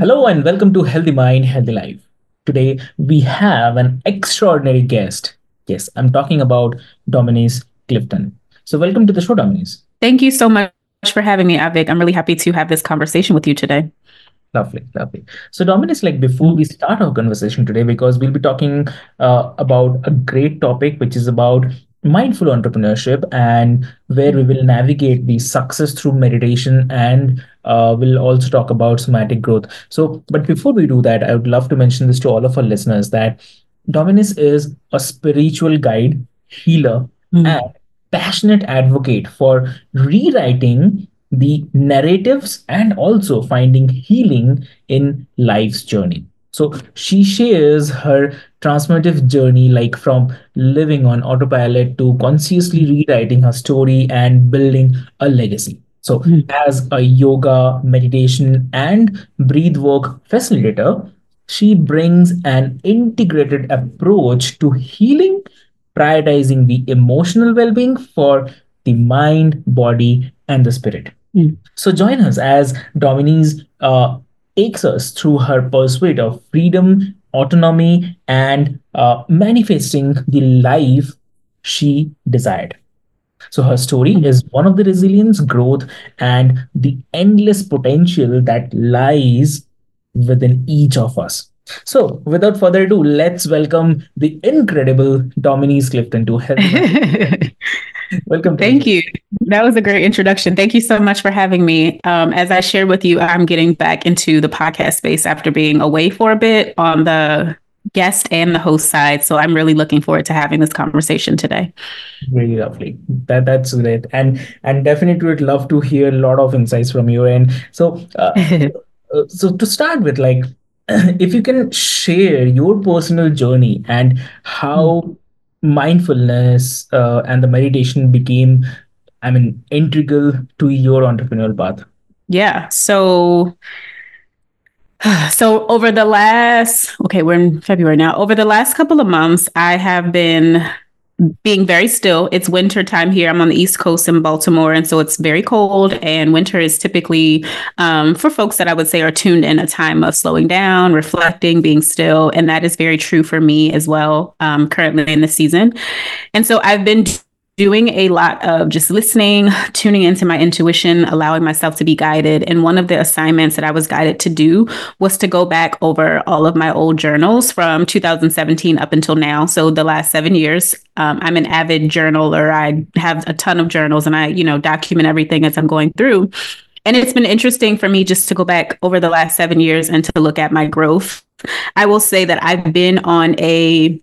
Hello and welcome to Healthy Mind, Healthy Life. Today we have an extraordinary guest. Yes, I'm talking about Dominique Clifton. So, welcome to the show, Dominique. Thank you so much for having me, Avik. I'm really happy to have this conversation with you today. Lovely, lovely. So, Dominique, like before we start our conversation today, because we'll be talking uh, about a great topic, which is about mindful entrepreneurship and where we will navigate the success through meditation and uh, we'll also talk about somatic growth so but before we do that i would love to mention this to all of our listeners that Dominique is a spiritual guide healer mm. and passionate advocate for rewriting the narratives and also finding healing in life's journey so she shares her transformative journey, like from living on autopilot to consciously rewriting her story and building a legacy. So, mm. as a yoga, meditation, and breath work facilitator, she brings an integrated approach to healing, prioritizing the emotional well being for the mind, body, and the spirit. Mm. So, join us as Dominique uh, takes us through her pursuit of freedom, autonomy, and uh, manifesting the life she desired. So her story is one of the resilience, growth, and the endless potential that lies within each of us. So, without further ado, let's welcome the incredible Dominique Clifton to help. Welcome. Thank you. That was a great introduction. Thank you so much for having me. Um, as I shared with you, I'm getting back into the podcast space after being away for a bit on the guest and the host side. So I'm really looking forward to having this conversation today. Really lovely. That that's great, and and definitely would love to hear a lot of insights from you. And so, uh, uh so to start with, like, if you can share your personal journey and how mm mindfulness uh, and the meditation became i mean integral to your entrepreneurial path. Yeah so so over the last okay we're in february now. Over the last couple of months i have been being very still. It's winter time here. I'm on the East Coast in Baltimore, and so it's very cold. And winter is typically um, for folks that I would say are tuned in a time of slowing down, reflecting, being still, and that is very true for me as well. Um, currently in the season, and so I've been doing a lot of just listening, tuning into my intuition, allowing myself to be guided. And one of the assignments that I was guided to do was to go back over all of my old journals from 2017 up until now. So the last seven years, um, I'm an avid journaler. I have a ton of journals and I, you know, document everything as I'm going through. And it's been interesting for me just to go back over the last seven years and to look at my growth. I will say that I've been on a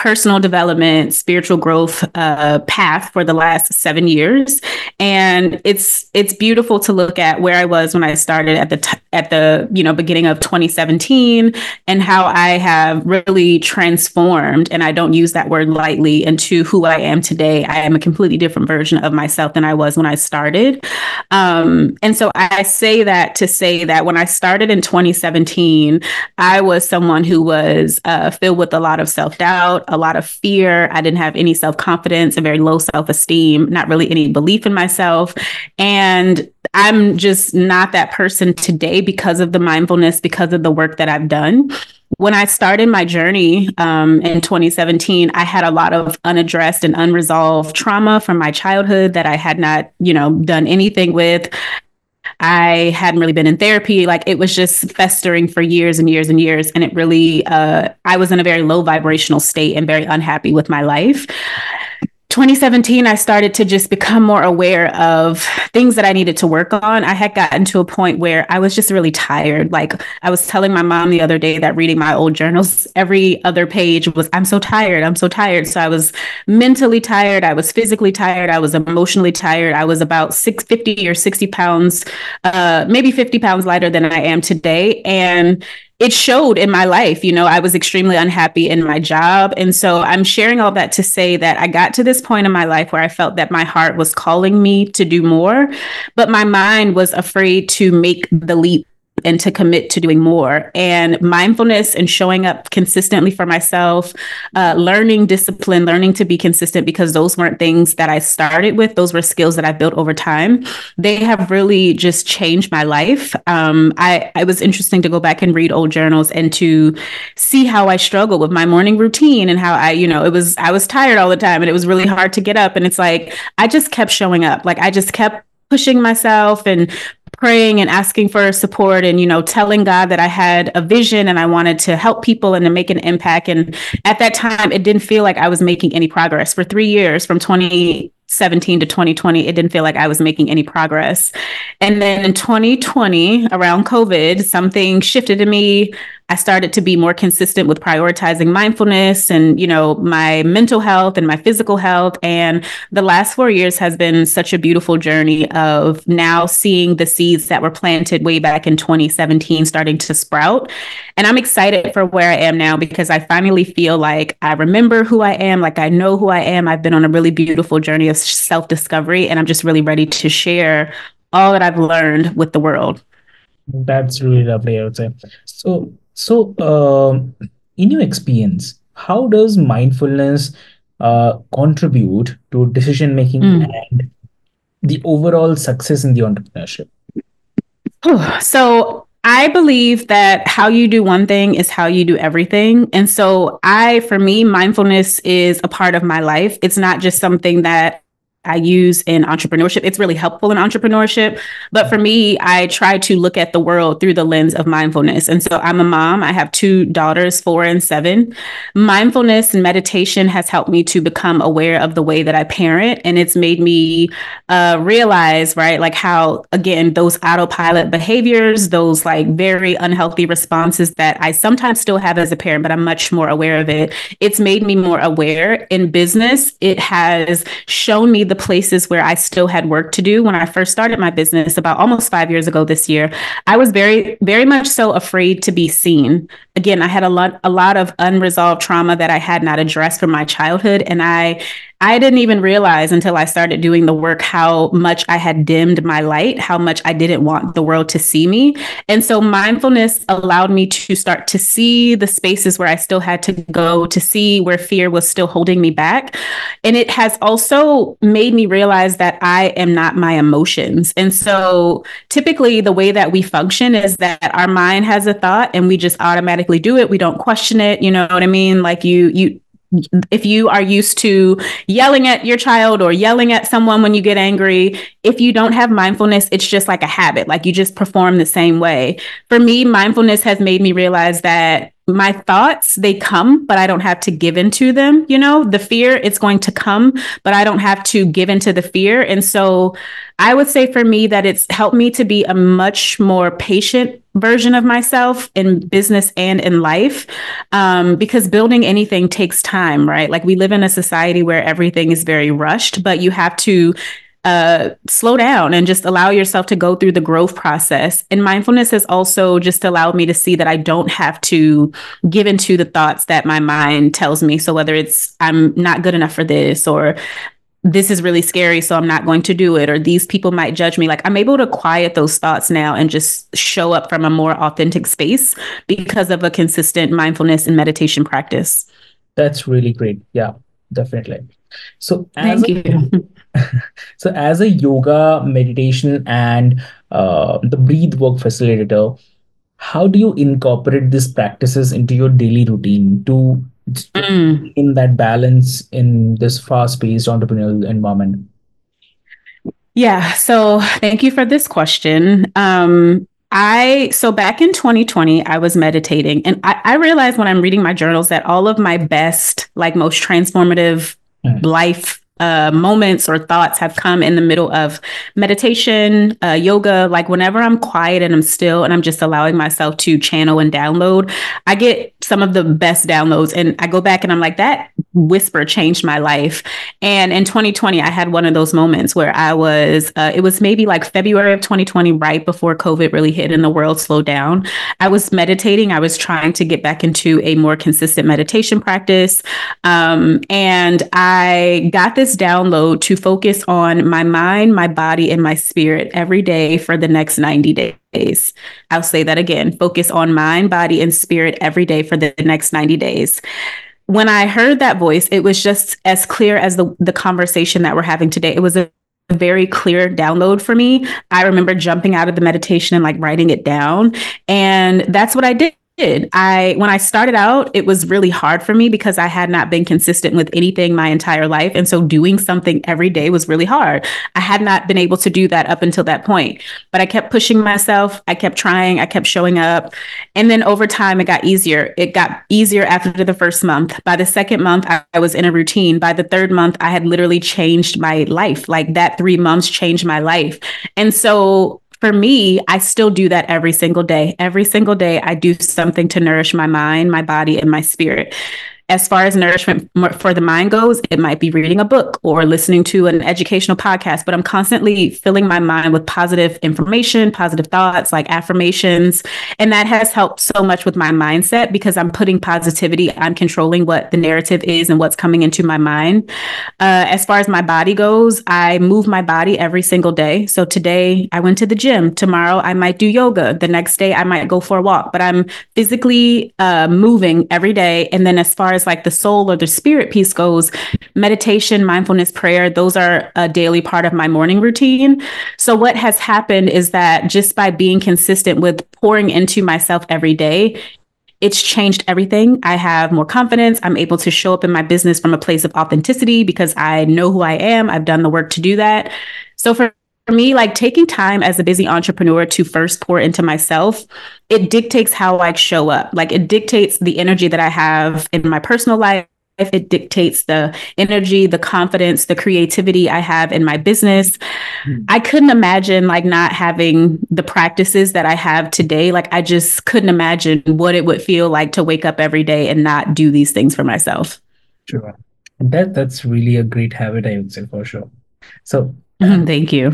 personal development, spiritual growth uh, path for the last seven years, and it's it's beautiful to look at where I was when I started at the t- at the you know beginning of 2017, and how I have really transformed. And I don't use that word lightly into who I am today. I am a completely different version of myself than I was when I started. Um, and so I say that to say that when I started in 2017, I was someone who was uh, filled with a lot of self doubt a lot of fear. I didn't have any self confidence, a very low self esteem, not really any belief in myself. And I'm just not that person today because of the mindfulness, because of the work that I've done. When I started my journey um, in 2017, I had a lot of unaddressed and unresolved trauma from my childhood that I had not, you know, done anything with. I hadn't really been in therapy. Like it was just festering for years and years and years. And it really, uh, I was in a very low vibrational state and very unhappy with my life. 2017, I started to just become more aware of things that I needed to work on. I had gotten to a point where I was just really tired. Like I was telling my mom the other day that reading my old journals, every other page was, I'm so tired. I'm so tired. So I was mentally tired. I was physically tired. I was emotionally tired. I was about 650 or 60 pounds, uh, maybe 50 pounds lighter than I am today. And it showed in my life. You know, I was extremely unhappy in my job. And so I'm sharing all that to say that I got to this point in my life where I felt that my heart was calling me to do more, but my mind was afraid to make the leap and to commit to doing more. And mindfulness and showing up consistently for myself, uh, learning discipline, learning to be consistent, because those weren't things that I started with. Those were skills that I built over time. They have really just changed my life. Um, I, I was interesting to go back and read old journals and to see how I struggled with my morning routine and how I, you know, it was, I was tired all the time and it was really hard to get up. And it's like, I just kept showing up. Like I just kept pushing myself and praying and asking for support and you know telling god that i had a vision and i wanted to help people and to make an impact. And at that time it didn't feel like i was making any progress. For three years from 2017 to 2020 it didn't feel like i was making any progress. And then in 2020 around covid something shifted in me I started to be more consistent with prioritizing mindfulness and, you know, my mental health and my physical health. And the last four years has been such a beautiful journey of now seeing the seeds that were planted way back in 2017 starting to sprout. And I'm excited for where I am now because I finally feel like I remember who I am, like I know who I am. I've been on a really beautiful journey of self discovery, and I'm just really ready to share all that I've learned with the world. That's really lovely, I would say. So, so, um, in your experience, how does mindfulness uh, contribute to decision making Mm. and the overall success in the entrepreneurship? So I believe that how you do one thing is how you do everything. And so I, for me, mindfulness is a part of my life. It's not just something that I use in entrepreneurship. It's really helpful in entrepreneurship. But for me, I try to look at the world through the lens of mindfulness. And so I'm a mom. I have two daughters, four and seven. Mindfulness and meditation has helped me to become aware of the way that I parent. And it's made me uh, realize, right, like how, again, those autopilot behaviors, those like very unhealthy responses that I sometimes still have as a parent, but I'm much more aware of it. It's made me more aware in business. It has shown me the places where I still had work to do. When I first started my business about almost five years ago this year, I was very, very much so afraid to be seen. Again, I had a lot, a lot of unresolved trauma that I had not addressed from my childhood. And I I didn't even realize until I started doing the work how much I had dimmed my light, how much I didn't want the world to see me. And so mindfulness allowed me to start to see the spaces where I still had to go, to see where fear was still holding me back. And it has also made me realize that I am not my emotions. And so typically the way that we function is that our mind has a thought and we just automatically do it. We don't question it. You know what I mean? Like you, you, if you are used to yelling at your child or yelling at someone when you get angry, if you don't have mindfulness, it's just like a habit. Like you just perform the same way. For me, mindfulness has made me realize that my thoughts they come but i don't have to give into them you know? The fear it's going to come but i don't have to give into the fear. And so i would say for me that it's helped me to be a much more patient version of myself in business and in life um, because building anything takes time right? Like we live in a society where everything is very rushed but you have to uh, slow down and just allow yourself to go through the growth process. And mindfulness has also just allowed me to see that I don't have to give into the thoughts that my mind tells me. So whether it's I'm not good enough for this or this is really scary, so I'm not going to do it, or these people might judge me. Like I'm able to quiet those thoughts now and just show up from a more authentic space because of a consistent mindfulness and meditation practice. That's really great. Yeah, definitely. So as Thank a you. so as a yoga, meditation, and uh, the breathe work facilitator, how do you incorporate these practices into your daily routine to Mm. in that balance in this fast-paced entrepreneurial environment? Yeah. So thank you for this question. Um, I so back in 2020, I was meditating, and I, I realized when I'm reading my journals that all of my best, like most transformative mm. life uh, moments or thoughts have come in the middle of meditation, uh, yoga. Like whenever I'm quiet and I'm still and I'm just allowing myself to channel and download, I get some of the best downloads. And I go back and I'm like, that whisper changed my life. And in 2020, I had one of those moments where I was, uh, it was maybe like February of 2020, right before COVID really hit and the world slowed down. I was meditating. I was trying to get back into a more consistent meditation practice. Um, and I got this this download to focus on my mind, my body, and my spirit every day for the next 90 days. I'll say that again focus on mind, body, and spirit every day for the next 90 days. When I heard that voice, it was just as clear as the, the conversation that we're having today. It was a very clear download for me. I remember jumping out of the meditation and like writing it down. And that's what I did did. I when I started out, it was really hard for me because I had not been consistent with anything my entire life, and so doing something every day was really hard. I had not been able to do that up until that point, but I kept pushing myself. I kept trying. I kept showing up, and then over time, it got easier. It got easier after the first month. By the second month, I, I was in a routine. By the third month, I had literally changed my life. Like that three months changed my life, and so for me, I still do that every single day. Every single day, I do something to nourish my mind, my body, and my spirit as far as nourishment for the mind goes, it might be reading a book or listening to an educational podcast, but I'm constantly filling my mind with positive information, positive thoughts, like affirmations. And that has helped so much with my mindset because I'm putting positivity, I'm controlling what the narrative is and what's coming into my mind. Uh, as far as my body goes, I move my body every single day. So today I went to the gym. Tomorrow I might do yoga. The next day I might go for a walk, but I'm physically uh, moving every day. And then as far as as like the soul or the spirit piece goes, meditation, mindfulness, prayer, those are a daily part of my morning routine. So what has happened is that just by being consistent with pouring into myself every day, it's changed everything. I have more confidence. I'm able to show up in my business from a place of authenticity because I know who I am. I've done the work to do that. So for for me, like taking time as a busy entrepreneur to first pour into myself, it dictates how I show up. Like it dictates the energy that I have in my personal life. It dictates the energy, the confidence, the creativity I have in my business. Mm. I couldn't imagine like not having the practices that I have today. Like I just couldn't imagine what it would feel like to wake up every day and not do these things for myself. Sure. That that's really a great habit, I would say for sure. So thank you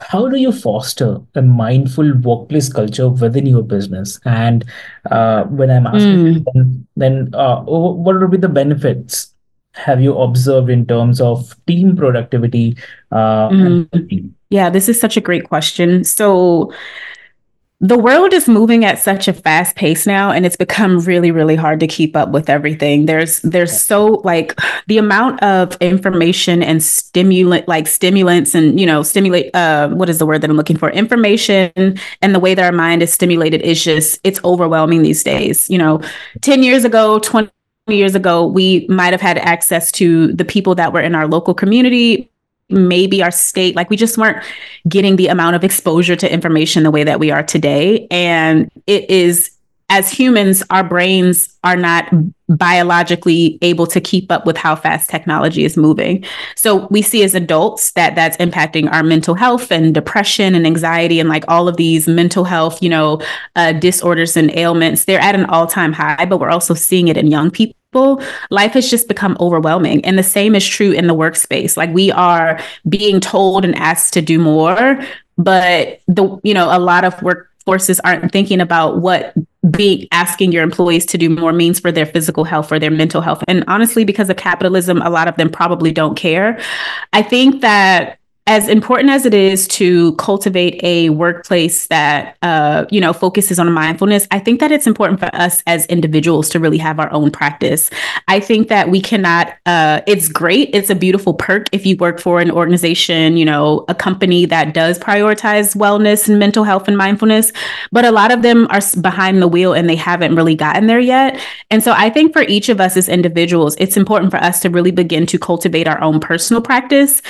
how do you foster a mindful workplace culture within your business and uh, when i'm asking mm. then, then uh, what would be the benefits have you observed in terms of team productivity uh, mm. yeah this is such a great question so the world is moving at such a fast pace now and it's become really really hard to keep up with everything. There's there's so like the amount of information and stimulant like stimulants and you know stimulate uh what is the word that i'm looking for? Information and the way that our mind is stimulated is just it's overwhelming these days. You know 10 years ago 20 years ago we might have had access to the people that were in our local community maybe our state like we just weren't getting the amount of exposure to information the way that we are today. And it is as humans our brains are not biologically able to keep up with how fast technology is moving. So we see as adults that that's impacting our mental health and depression and anxiety and like all of these mental health you know uh, disorders and ailments. They're at an all-time high but we're also seeing it in young people people, life has just become overwhelming. And the same is true in the workspace. Like we are being told and asked to do more, but the you know, a lot of workforces aren't thinking about what being asking your employees to do more means for their physical health or their mental health. And honestly, because of capitalism, a lot of them probably don't care. I think that as important as it is to cultivate a workplace that uh, you know focuses on mindfulness i think that it's important for us as individuals to really have our own practice. I think that we cannot uh, it's great it's a beautiful perk if you work for an organization you know a company that does prioritize wellness and mental health and mindfulness but a lot of them are behind the wheel and they haven't really gotten there yet. And so i think for each of us as individuals it's important for us to really begin to cultivate our own personal practice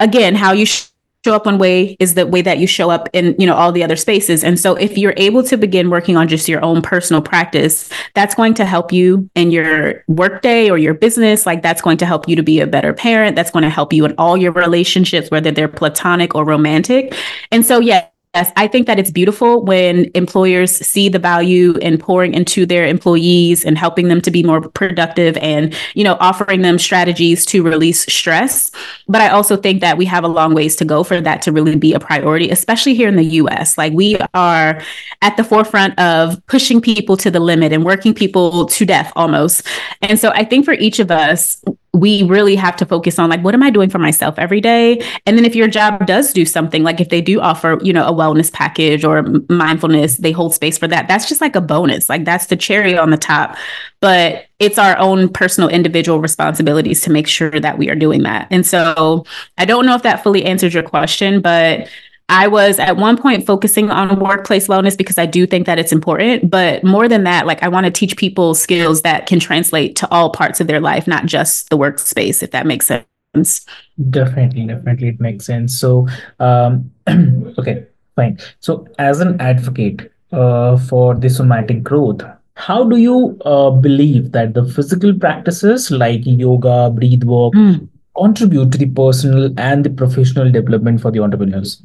again, how you sh- show up one way is the way that you show up in you know all the other spaces. And so if you're able to begin working on just your own personal practice that's going to help you in your workday or your business. Like that's going to help you to be a better parent. That's going to help you in all your relationships whether they're platonic or romantic. And so yeah Yes, I think that it's beautiful when employers see the value in pouring into their employees and helping them to be more productive and, you know, offering them strategies to release stress. But I also think that we have a long ways to go for that to really be a priority, especially here in the US. Like we are at the forefront of pushing people to the limit and working people to death almost. And so I think for each of us, we really have to focus on like what am i doing for myself every day? And then if your job does do something like if they do offer you know a wellness package or mindfulness they hold space for that that's just like a bonus like that's the cherry on the top. But it's our own personal individual responsibilities to make sure that we are doing that. And so i don't know if that fully answers your question but I was at one point focusing on workplace wellness because I do think that it's important. But more than that, like I want to teach people skills that can translate to all parts of their life, not just the workspace, if that makes sense. Definitely, definitely, it makes sense. So, um, okay, fine. So, as an advocate uh, for the somatic growth, how do you uh, believe that the physical practices like yoga, breath work Mm. contribute to the personal and the professional development for the entrepreneurs?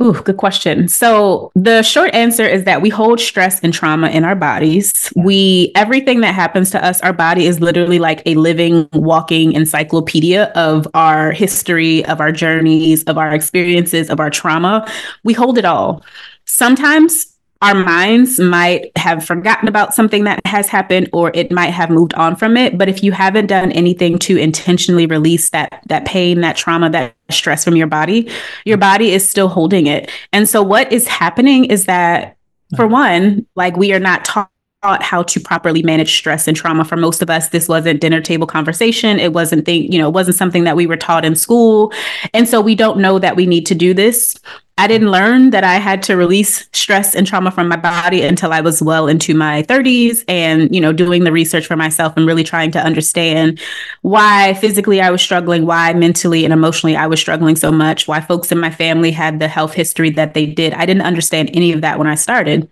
Ooh, good question. So the short answer is that we hold stress and trauma in our bodies. We everything that happens to us, our body is literally like a living, walking encyclopedia of our history, of our journeys, of our experiences, of our trauma. We hold it all. Sometimes our minds might have forgotten about something that has happened or it might have moved on from it. But if you haven't done anything to intentionally release that that pain that trauma that stress from your body your body is still holding it. And so what is happening is that for one like we are not taught how to properly manage stress and trauma. For most of us this wasn't dinner table conversation. It wasn't think you know it wasn't something that we were taught in school. And so we don't know that we need to do this I didn't learn that I had to release stress and trauma from my body until I was well into my 30s and, you know, doing the research for myself and really trying to understand why physically I was struggling, why mentally and emotionally I was struggling so much, why folks in my family had the health history that they did. I didn't understand any of that when I started.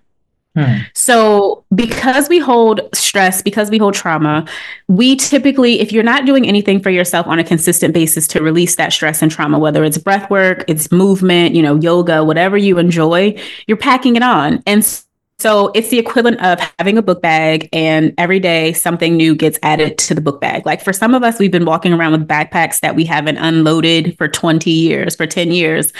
Hmm. So, because we hold stress, because we hold trauma, we typically, if you're not doing anything for yourself on a consistent basis to release that stress and trauma, whether it's breath work, it's movement, you know, yoga, whatever you enjoy, you're packing it on. And so it's the equivalent of having a book bag, and every day something new gets added to the book bag. Like for some of us, we've been walking around with backpacks that we haven't unloaded for 20 years, for 10 years.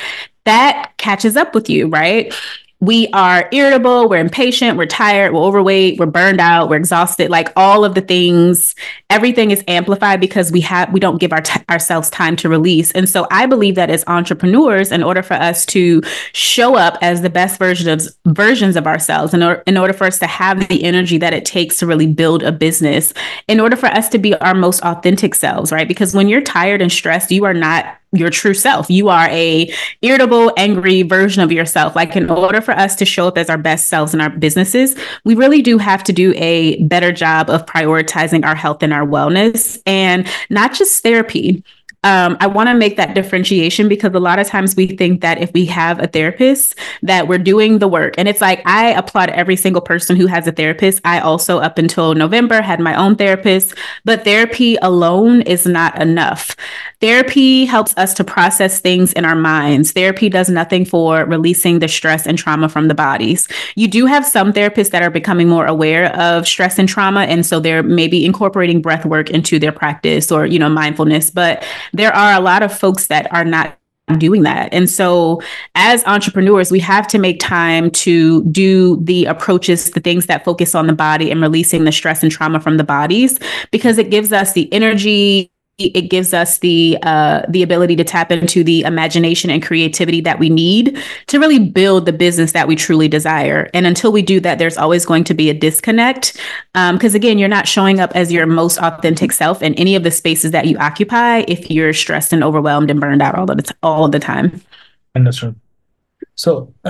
That catches up with you, right? We are irritable, we're impatient, we're tired, we're overweight, we're burned out, we're exhausted, like all of the things, everything is amplified because we have we don't give our t- ourselves time to release. And so I believe that as entrepreneurs in order for us to show up as the best version of versions of ourselves in order in order for us to have the energy that it takes to really build a business, in order for us to be our most authentic selves, right? Because when you're tired and stressed, you are not your true self. You are a irritable, angry version of yourself. Like in order for us to show up as our best selves in our businesses, we really do have to do a better job of prioritizing our health and our wellness and not just therapy um, I want to make that differentiation because a lot of times we think that if we have a therapist, that we're doing the work. And it's like I applaud every single person who has a therapist. I also, up until November, had my own therapist, but therapy alone is not enough. Therapy helps us to process things in our minds. Therapy does nothing for releasing the stress and trauma from the bodies. You do have some therapists that are becoming more aware of stress and trauma. And so they're maybe incorporating breath work into their practice or, you know, mindfulness. But there are a lot of folks that are not doing that. And so, as entrepreneurs, we have to make time to do the approaches, the things that focus on the body and releasing the stress and trauma from the bodies, because it gives us the energy it gives us the uh, the ability to tap into the imagination and creativity that we need to really build the business that we truly desire. And until we do that, there's always going to be a disconnect because um, again, you're not showing up as your most authentic self in any of the spaces that you occupy if you're stressed and overwhelmed and burned out all of the t- all the time. Understood. So,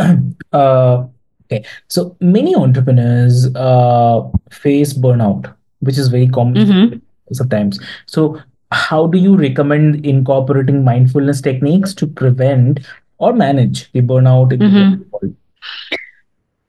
uh, okay, so many entrepreneurs uh, face burnout, which is very common Mm-hmm. sometimes. So how do you recommend incorporating mindfulness techniques to prevent or manage the burnout in Mhm.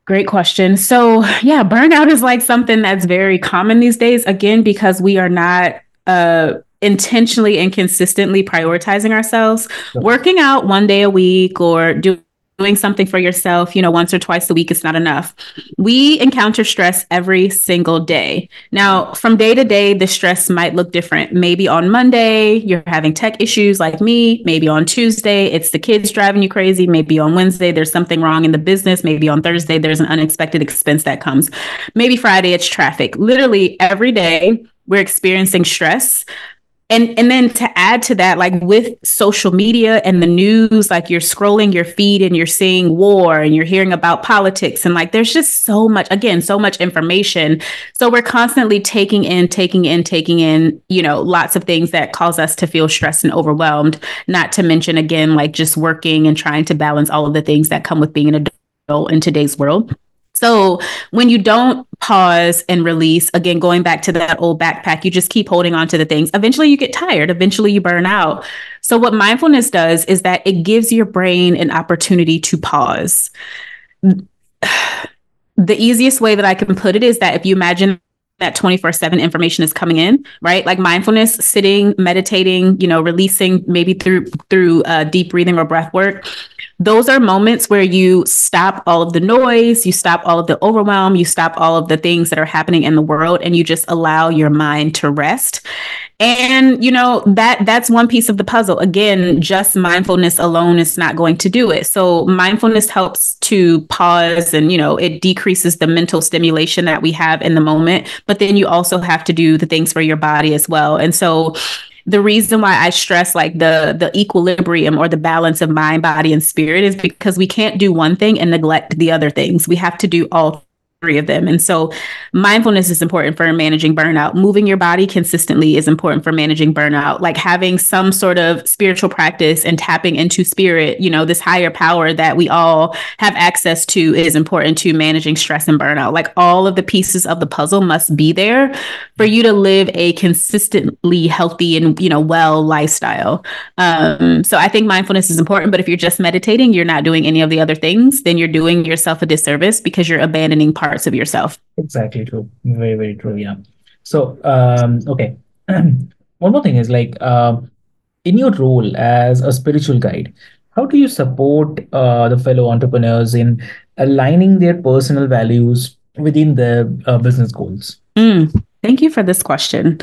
Great question. So, yeah, burnout is like something that's very common these days, again, because we are not uh, intentionally and consistently prioritizing ourselves. Sure. Working out one day a week or do, doing something for yourself, you know, once or twice a week is not enough. We encounter stress every single day. Now, from day to day, the stress might look different. Maybe on Monday, you're having tech issues like me. Maybe on Tuesday, it's the kids driving you crazy. Maybe on Wednesday, there's something wrong in the business. Maybe on Thursday, there's an unexpected expense that comes. Maybe Friday, it's traffic. Literally every day, we're experiencing stress and and then to add to that like with social media and the news like you're scrolling your feed and you're seeing war and you're hearing about politics and like there's just so much again so much information. So we're constantly taking in taking in taking in you know lots of things that cause us to feel stressed and overwhelmed not to mention again like just working and trying to balance all of the things that come with being an adult in today's world so when you don't pause and release, again, going back to that old backpack, you just keep holding on to the things. Eventually you get tired. Eventually you burn out. So what mindfulness does is that it gives your brain an opportunity to pause. The easiest way that I can put it is that if you imagine that 24 7 information is coming in right like mindfulness sitting meditating you know releasing maybe through through uh, deep breathing or breath work those are moments where you stop all of the noise, you stop all of the overwhelm, you stop all of the things that are happening in the world and you just allow your mind to rest. And you know, that that's one piece of the puzzle. Again, just mindfulness alone is not going to do it. So mindfulness helps to pause and you know, it decreases the mental stimulation that we have in the moment, but then you also have to do the things for your body as well. And so the reason why I stress like the the equilibrium or the balance of mind, body, and spirit is because we can't do one thing and neglect the other things. We have to do all three of them. And so mindfulness is important for managing burnout. Moving your body consistently is important for managing burnout. Like having some sort of spiritual practice and tapping into spirit, you know, this higher power that we all have access to is important to managing stress and burnout. Like all of the pieces of the puzzle must be there for you to live a consistently healthy and, you know, well lifestyle. Um, so I think mindfulness is important, but if you're just meditating, you're not doing any of the other things, then you're doing yourself a disservice because you're abandoning part parts of yourself. Exactly true. Very, very true. Yeah. So, um, okay. One more thing is like, um, in your role as a spiritual guide, how do you support uh, the fellow entrepreneurs in aligning their personal values within their uh, business goals? Mm, thank you for this question.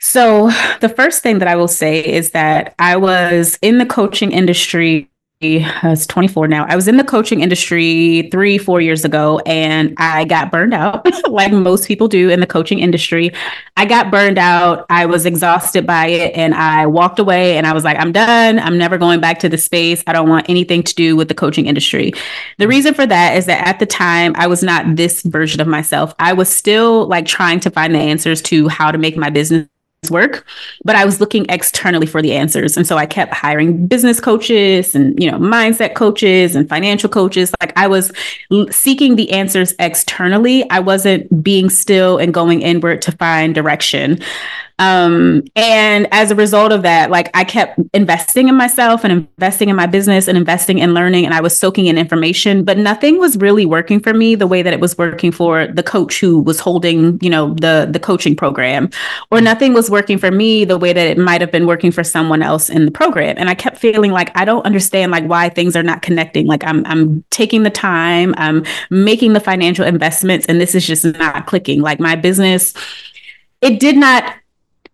So, the first thing that I will say is that I was in the coaching industry I was 24 now. I was in the coaching industry three, four years ago, and I got burned out, like most people do in the coaching industry. I got burned out. I was exhausted by it, and I walked away. And I was like, I'm done. I'm never going back to the space. I don't want anything to do with the coaching industry. The mm-hmm. reason for that is that at the time, I was not this version of myself. I was still like trying to find the answers to how to make my business work but i was looking externally for the answers. And so i kept hiring business coaches and you know mindset coaches and financial coaches. Like i was seeking the answers externally. I wasn't being still and going inward to find direction um, and as a result of that, like I kept investing in myself and investing in my business and investing in learning, and I was soaking in information, but nothing was really working for me the way that it was working for the coach who was holding, you know, the the coaching program, or nothing was working for me the way that it might have been working for someone else in the program. And I kept feeling like I don't understand like why things are not connecting. Like I'm I'm taking the time, I'm making the financial investments, and this is just not clicking. Like my business, it did not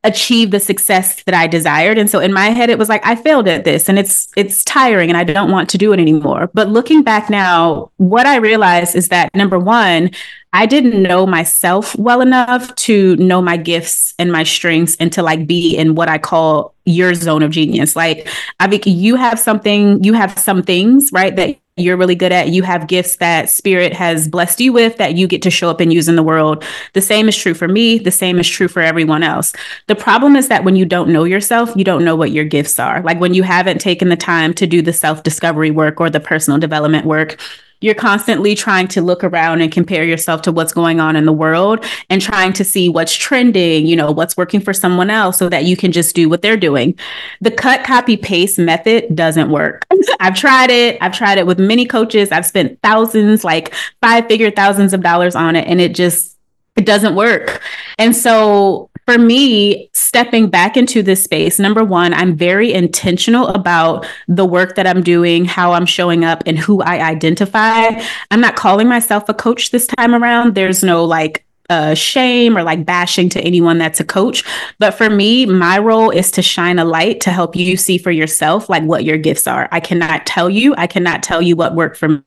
achieve the success that I desired. And so in my head, it was like, I failed at this and it's it's tiring and I don't want to do it anymore. But looking back now, what I realized is that number one, I didn't know myself well enough to know my gifts and my strengths and to like be in what I call your zone of genius. Like, I think you have something, you have some things, right, that you're really good at. You have gifts that spirit has blessed you with that you get to show up and use in the world. The same is true for me. The same is true for everyone else. The problem is that when you don't know yourself, you don't know what your gifts are. Like when you haven't taken the time to do the self discovery work or the personal development work, you're constantly trying to look around and compare yourself to what's going on in the world and trying to see what's trending, you know, what's working for someone else so that you can just do what they're doing. The cut, copy, paste method doesn't work. I've tried it. I've tried it with many coaches. I've spent thousands, like five figure thousands of dollars on it, and it just it doesn't work. And so for me, stepping back into this space, number one, I'm very intentional about the work that I'm doing, how I'm showing up, and who I identify. I'm not calling myself a coach this time around. There's no like uh, shame or like bashing to anyone that's a coach. But for me, my role is to shine a light to help you see for yourself like what your gifts are. I cannot tell you, I cannot tell you what worked for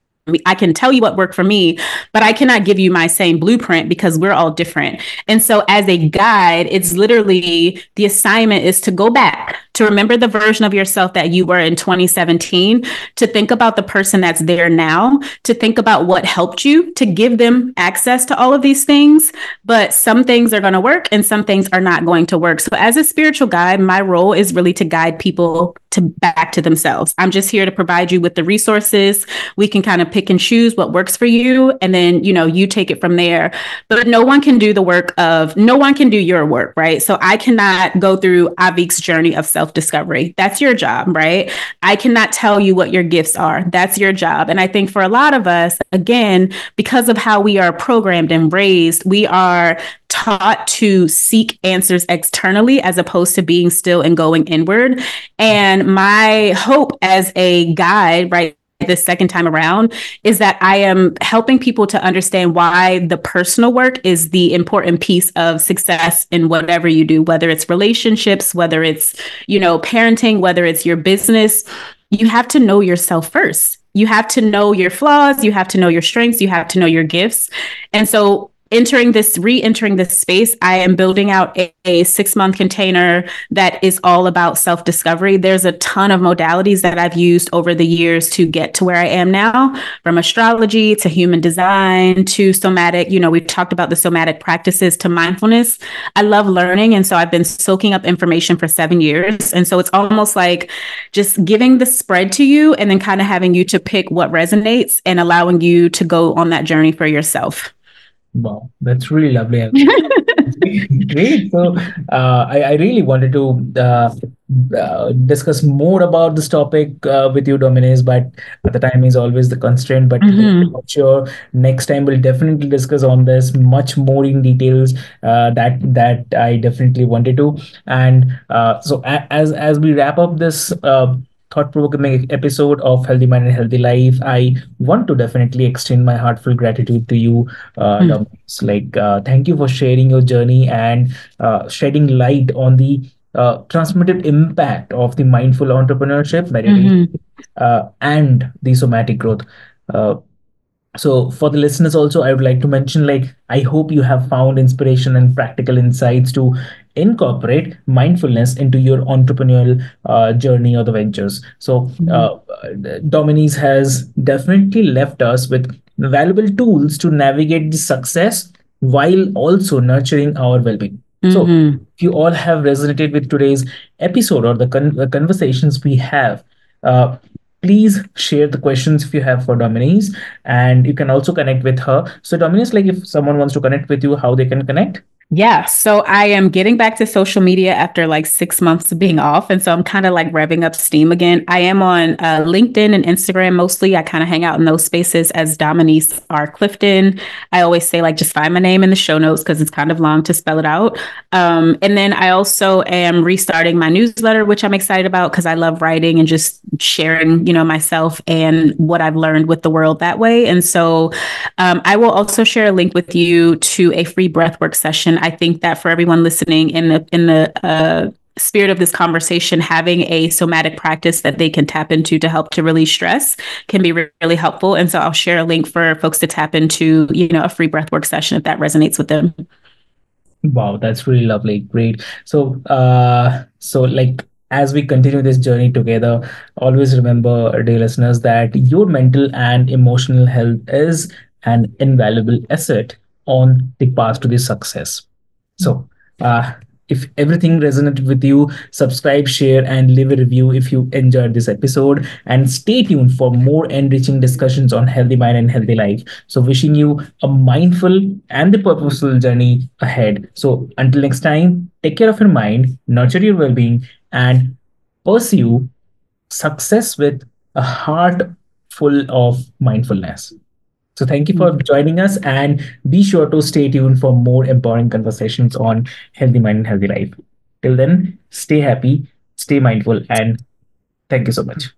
I can tell you what worked for me, but I cannot give you my same blueprint because we're all different. And so, as a guide, it's literally the assignment is to go back to remember the version of yourself that you were in 2017, to think about the person that's there now, to think about what helped you, to give them access to all of these things. But some things are going to work and some things are not going to work. So, as a spiritual guide, my role is really to guide people to back to themselves. I'm just here to provide you with the resources. We can kind of pick and choose what works for you and then, you know, you take it from there. But no one can do the work of no one can do your work, right? So I cannot go through Avik's journey of self-discovery. That's your job, right? I cannot tell you what your gifts are. That's your job. And I think for a lot of us, again, because of how we are programmed and raised, we are taught to seek answers externally as opposed to being still and going inward. And my hope as a guide, right? The second time around is that I am helping people to understand why the personal work is the important piece of success in whatever you do, whether it's relationships, whether it's, you know, parenting, whether it's your business. You have to know yourself first. You have to know your flaws, you have to know your strengths, you have to know your gifts. And so entering this re-entering this space i am building out a, a six month container that is all about self-discovery. There's a ton of modalities that i've used over the years to get to where i am now from astrology to human design to somatic you know we've talked about the somatic practices to mindfulness. I love learning and so i've been soaking up information for seven years. And so it's almost like just giving the spread to you and then kind of having you to pick what resonates and allowing you to go on that journey for yourself Wow, that's really lovely. Great. So, uh, I, I really wanted to uh, uh, discuss more about this topic uh, with you, Dominique, but the time is always the constraint. But Mhm. I'm sure next time we'll definitely discuss on this much more in details uh, that that I definitely wanted to. And uh, so, a- as as we wrap up this uh, thought-provoking episode of Healthy Mind and Healthy Life, I want to definitely extend my heartfelt gratitude to you, uh, Mm. Dominique. Like, uh, thank you for sharing your journey and uh, shedding light on the uh, transformative impact of the mindful entrepreneurship, meditation, Mhm. uh, and the somatic growth. Uh, so for the listeners also, I would like to mention, like, I hope you have found inspiration and practical insights to incorporate mindfulness into your entrepreneurial uh, journey or the ventures. So Mhm. uh, Dominique has definitely left us with valuable tools to navigate the success while also nurturing our well-being. So Mhm. if you all have resonated with today's episode or the, con- the conversations we have, uh, please share the questions if you have for Dominique, and you can also connect with her. So, Dominique, like if someone wants to connect with you, how they can connect? Yeah, so I am getting back to social media after like six months of being off. And so I'm kind of like revving up steam again. I am on uh, LinkedIn and Instagram mostly. I kind of hang out in those spaces as Dominique R. Clifton. I always say, like, just find my name in the show notes because it's kind of long to spell it out. Um, and then I also am restarting my newsletter, which I'm excited about because I love writing and just sharing, you know, myself and what I've learned with the world that way. And so um, I will also share a link with you to a free breathwork session. I think that for everyone listening in the in the uh, spirit of this conversation, having a somatic practice that they can tap into to help to release stress can be re- really helpful. And so I'll share a link for folks to tap into, you know, a free breathwork session if that resonates with them. Wow, that's really lovely. Great. So, uh, so like as we continue this journey together, always remember, dear listeners, that your mental and emotional health is an invaluable asset on the path to the success. So, uh, if everything resonated with you, subscribe, share, and leave a review if you enjoyed this episode. And stay tuned for more enriching discussions on healthy mind and healthy life. So, wishing you a mindful and the purposeful journey ahead. So, until next time, take care of your mind, nurture your well being, and pursue success with a heart full of mindfulness. So thank you for joining us and be sure to stay tuned for more empowering conversations on healthy mind and healthy life. Till then, stay happy, stay mindful, and thank you so much.